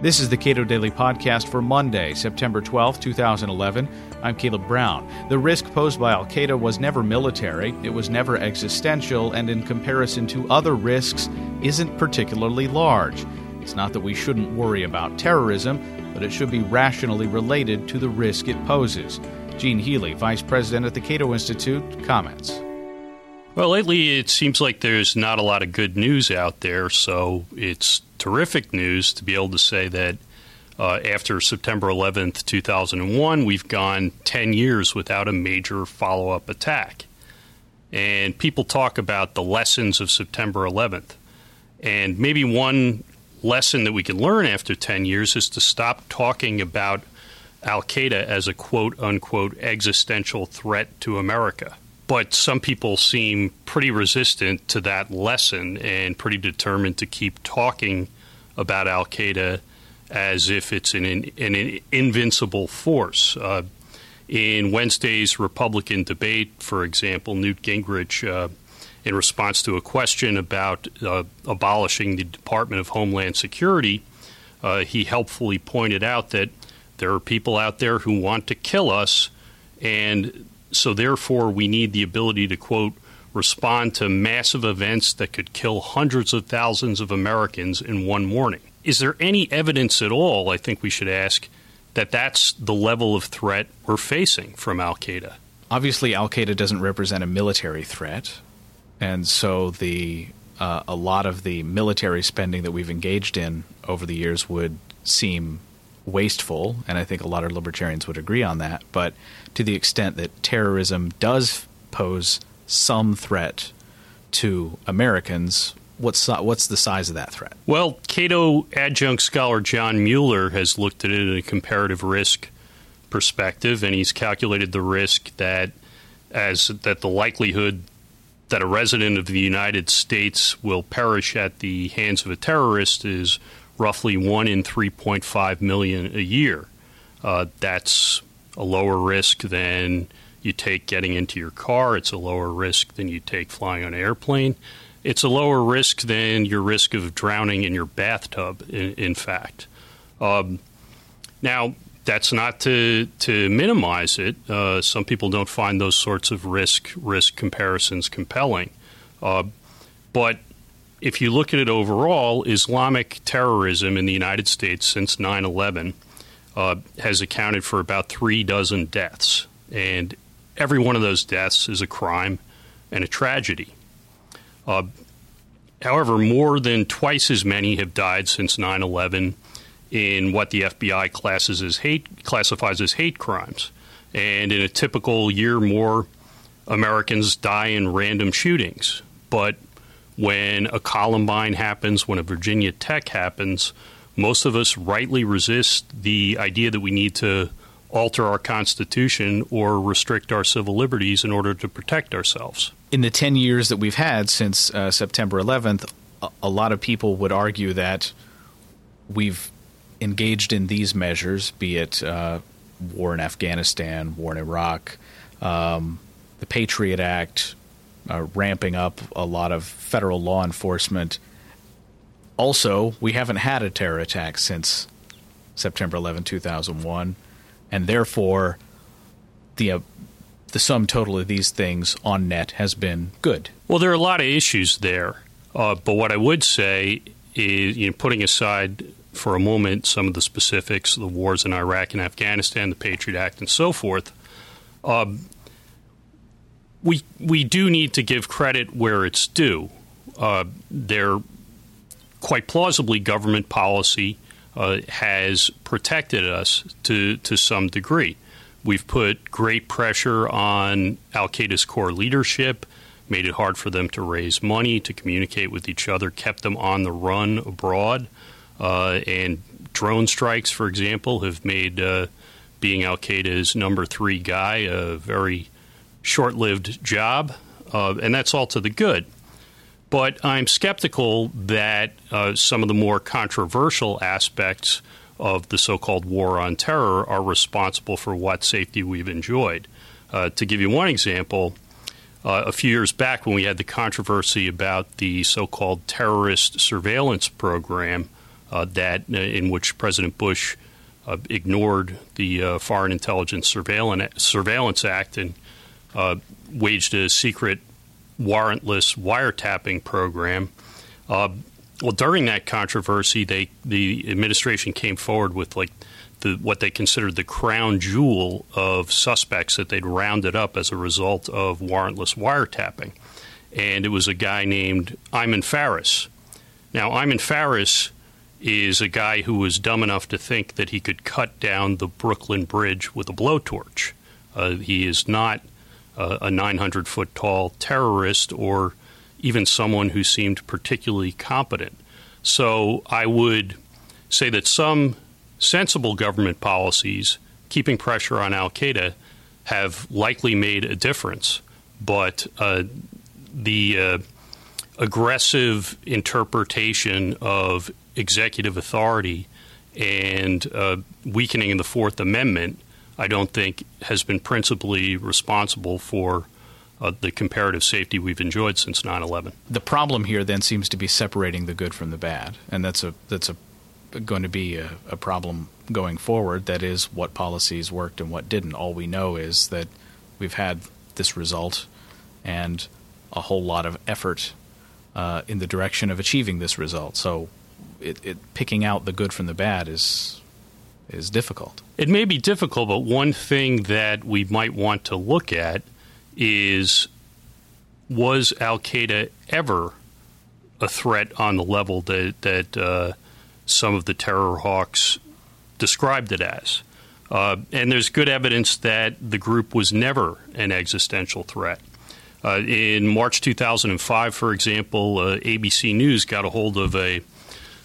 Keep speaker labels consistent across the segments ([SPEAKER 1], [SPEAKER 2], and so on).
[SPEAKER 1] This is the Cato Daily Podcast for Monday, September 12, 2011. I'm Caleb Brown. The risk posed by Al Qaeda was never military, it was never existential, and in comparison to other risks, isn't particularly large. It's not that we shouldn't worry about terrorism, but it should be rationally related to the risk it poses. Gene Healy, Vice President at the Cato Institute, comments.
[SPEAKER 2] Well, lately it seems like there's not a lot of good news out there, so it's terrific news to be able to say that uh, after September 11th, 2001, we've gone 10 years without a major follow up attack. And people talk about the lessons of September 11th. And maybe one lesson that we can learn after 10 years is to stop talking about Al Qaeda as a quote unquote existential threat to America. But some people seem pretty resistant to that lesson and pretty determined to keep talking about Al Qaeda as if it's an, an invincible force. Uh, in Wednesday's Republican debate, for example, Newt Gingrich, uh, in response to a question about uh, abolishing the Department of Homeland Security, uh, he helpfully pointed out that there are people out there who want to kill us, and so therefore we need the ability to quote respond to massive events that could kill hundreds of thousands of Americans in one morning. Is there any evidence at all, I think we should ask, that that's the level of threat we're facing from Al Qaeda?
[SPEAKER 1] Obviously, Al Qaeda doesn't represent a military threat, and so the uh, a lot of the military spending that we've engaged in over the years would seem wasteful, and I think a lot of libertarians would agree on that. But to the extent that terrorism does pose some threat to Americans, what's what's the size of that threat?
[SPEAKER 2] Well, Cato adjunct scholar John Mueller has looked at it in a comparative risk perspective, and he's calculated the risk that as that the likelihood that a resident of the United States will perish at the hands of a terrorist is roughly one in 3.5 million a year. Uh, that's a lower risk than you take getting into your car. It's a lower risk than you take flying on an airplane. It's a lower risk than your risk of drowning in your bathtub. In, in fact, um, now that's not to to minimize it. Uh, some people don't find those sorts of risk risk comparisons compelling, uh, but if you look at it overall, Islamic terrorism in the United States since 9 11 uh, has accounted for about three dozen deaths. And every one of those deaths is a crime and a tragedy. Uh, however, more than twice as many have died since 9 11 in what the FBI classes as hate, classifies as hate crimes. And in a typical year, more Americans die in random shootings. But when a Columbine happens, when a Virginia Tech happens, most of us rightly resist the idea that we need to alter our Constitution or restrict our civil liberties in order to protect ourselves.
[SPEAKER 1] In the 10 years that we've had since uh, September 11th, a, lot of people would argue that we've engaged in these measures, be it uh, war in Afghanistan, war in Iraq, um, the Patriot Act, uh, ramping up a lot of federal law enforcement. Also, we haven't had a terror attack since September 11, 2001, and therefore the uh, the sum total of these things on net has been good.
[SPEAKER 2] Well, there are a lot of issues there, uh, but what I would say is, you know, putting aside for a moment some of the specifics, the wars in Iraq and Afghanistan, the Patriot Act, and so forth. Um, we we do need to give credit where it's due. Uh, there, quite plausibly, government policy uh, has protected us to to some degree. We've put great pressure on Al Qaeda's core leadership, made it hard for them to raise money, to communicate with each other, kept them on the run abroad, uh, and drone strikes, for example, have made uh, being Al Qaeda's number three guy a very short lived job, uh, and that's all to the good. But I'm skeptical that uh, some of the more controversial aspects of the so called war on terror are responsible for what safety we've enjoyed. Uh, to give you one example, uh, a few years back when we had the controversy about the so called terrorist surveillance program uh, that uh, in which President Bush ignored the Foreign Intelligence Surveillance, Surveillance Act and uh, waged a secret warrantless wiretapping program. Uh, well, during that controversy, they the administration came forward with like the, what they considered the crown jewel of suspects that they'd rounded up as a result of warrantless wiretapping, and it was a guy named Iyman Faris. Now, Iyman Faris is a guy who was dumb enough to think that he could cut down the Brooklyn Bridge with a blowtorch. Uh, he is not a 900 foot tall terrorist or even someone who seemed particularly competent. So I would say that some sensible government policies keeping pressure on Al Qaeda have likely made a difference, but uh, the uh, aggressive interpretation of executive authority and uh, weakening in the Fourth Amendment, I don't think has been principally responsible for uh, the comparative safety we've enjoyed since 9/11.
[SPEAKER 1] The problem here then seems to be separating the good from the bad, and that's a that's a going to be a, a problem going forward. That is, what policies worked and what didn't. All we know is that we've had this result, and a whole lot of effort uh, in the direction of achieving this result. So, it, it, picking out the good from the bad is is difficult.
[SPEAKER 2] It may be difficult, but one thing that we might want to look at is was Al Qaeda ever a threat on the level that that uh, some of the terror hawks described it as? Uh, and there's good evidence that the group was never an existential threat. Uh, in March 2005, for example, uh, ABC News got a hold of a,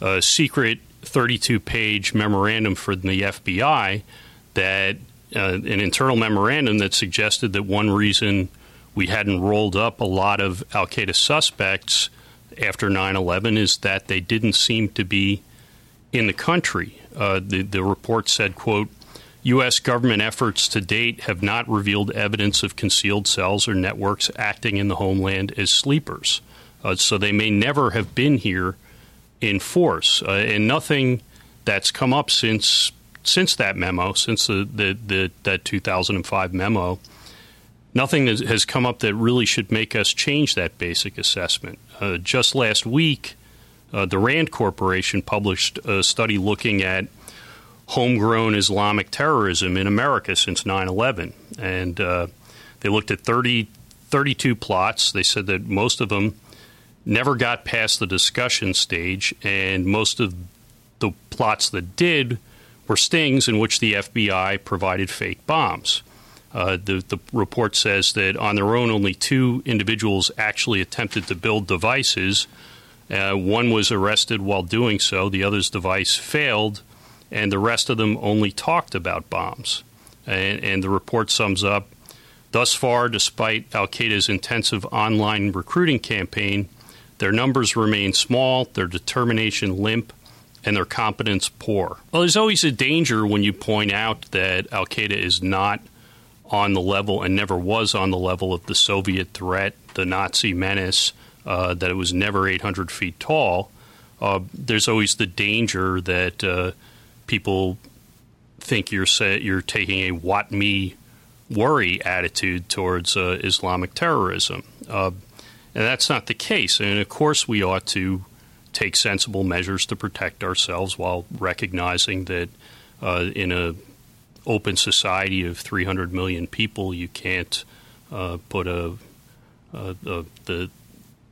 [SPEAKER 2] a secret 32 page memorandum from the FBI that uh, an internal memorandum that suggested that one reason we hadn't rolled up a lot of Al Qaeda suspects after 9 11 is that they didn't seem to be in the country. Uh, the, the report said, quote, U.S. government efforts to date have not revealed evidence of concealed cells or networks acting in the homeland as sleepers. Uh, so they may never have been here in force. Uh, and nothing that's come up since since that memo, since the, the, the that 2005 memo, nothing has come up that really should make us change that basic assessment. Uh, just last week, uh, the Rand Corporation published a study looking at homegrown Islamic terrorism in America since 9 11. And uh, they looked at 30, 32 plots. They said that most of them never got past the discussion stage, and most of the plots that did were stings in which the FBI provided fake bombs. Uh, the, the report says that on their own, only two individuals actually attempted to build devices. Uh, one was arrested while doing so, the other's device failed, and the rest of them only talked about bombs. And, and the report sums up thus far, despite Al Qaeda's intensive online recruiting campaign, their numbers remain small, their determination limp, and their competence poor. Well, there's always a danger when you point out that Al Qaeda is not on the level and never was on the level of the Soviet threat, the Nazi menace, uh, that it was never 800 feet tall. Uh, there's always the danger that uh, people think you're say, you're taking a "what me" worry attitude towards uh, Islamic terrorism, uh, and that's not the case. And of course, we ought to take sensible measures to protect ourselves while recognizing that uh, in an open society of 300 million people, you can't uh, put a, a, a, the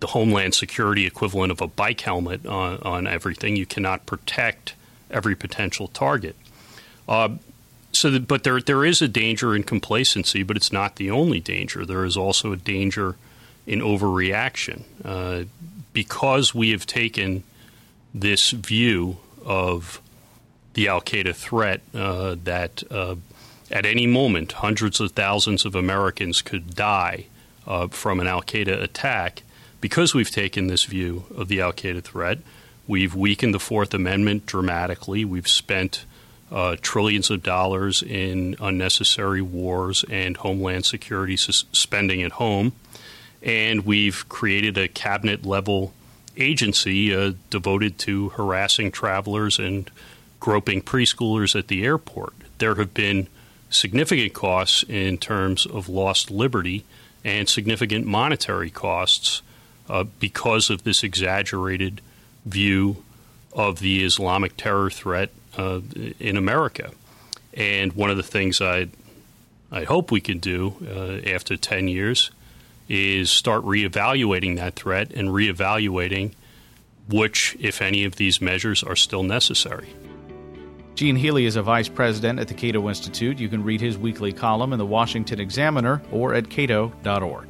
[SPEAKER 2] the homeland security equivalent of a bike helmet on, on everything. You cannot protect every potential target. Uh, so, but there there is a danger in complacency, but it's not the only danger. There is also a danger in overreaction uh, because we have taken this view of the Al Qaeda threat uh, that uh, at any moment hundreds of thousands of Americans could die uh, from an Al Qaeda attack. Because we've taken this view of the Al Qaeda threat, We've weakened the Fourth Amendment dramatically. We've spent uh, trillions of dollars in unnecessary wars and homeland security spending at home. And we've created a cabinet level agency uh, devoted to harassing travelers and groping preschoolers at the airport. There have been significant costs in terms of lost liberty and significant monetary costs uh, because of this exaggerated view of the Islamic terror threat uh, in America. And one of the things I I hope we can do uh, after 10 years is start reevaluating that threat and reevaluating which, if any, of these measures are still necessary.
[SPEAKER 1] Gene Healy is a vice president at the Cato Institute. You can read his weekly column in the Washington Examiner or at cato.org.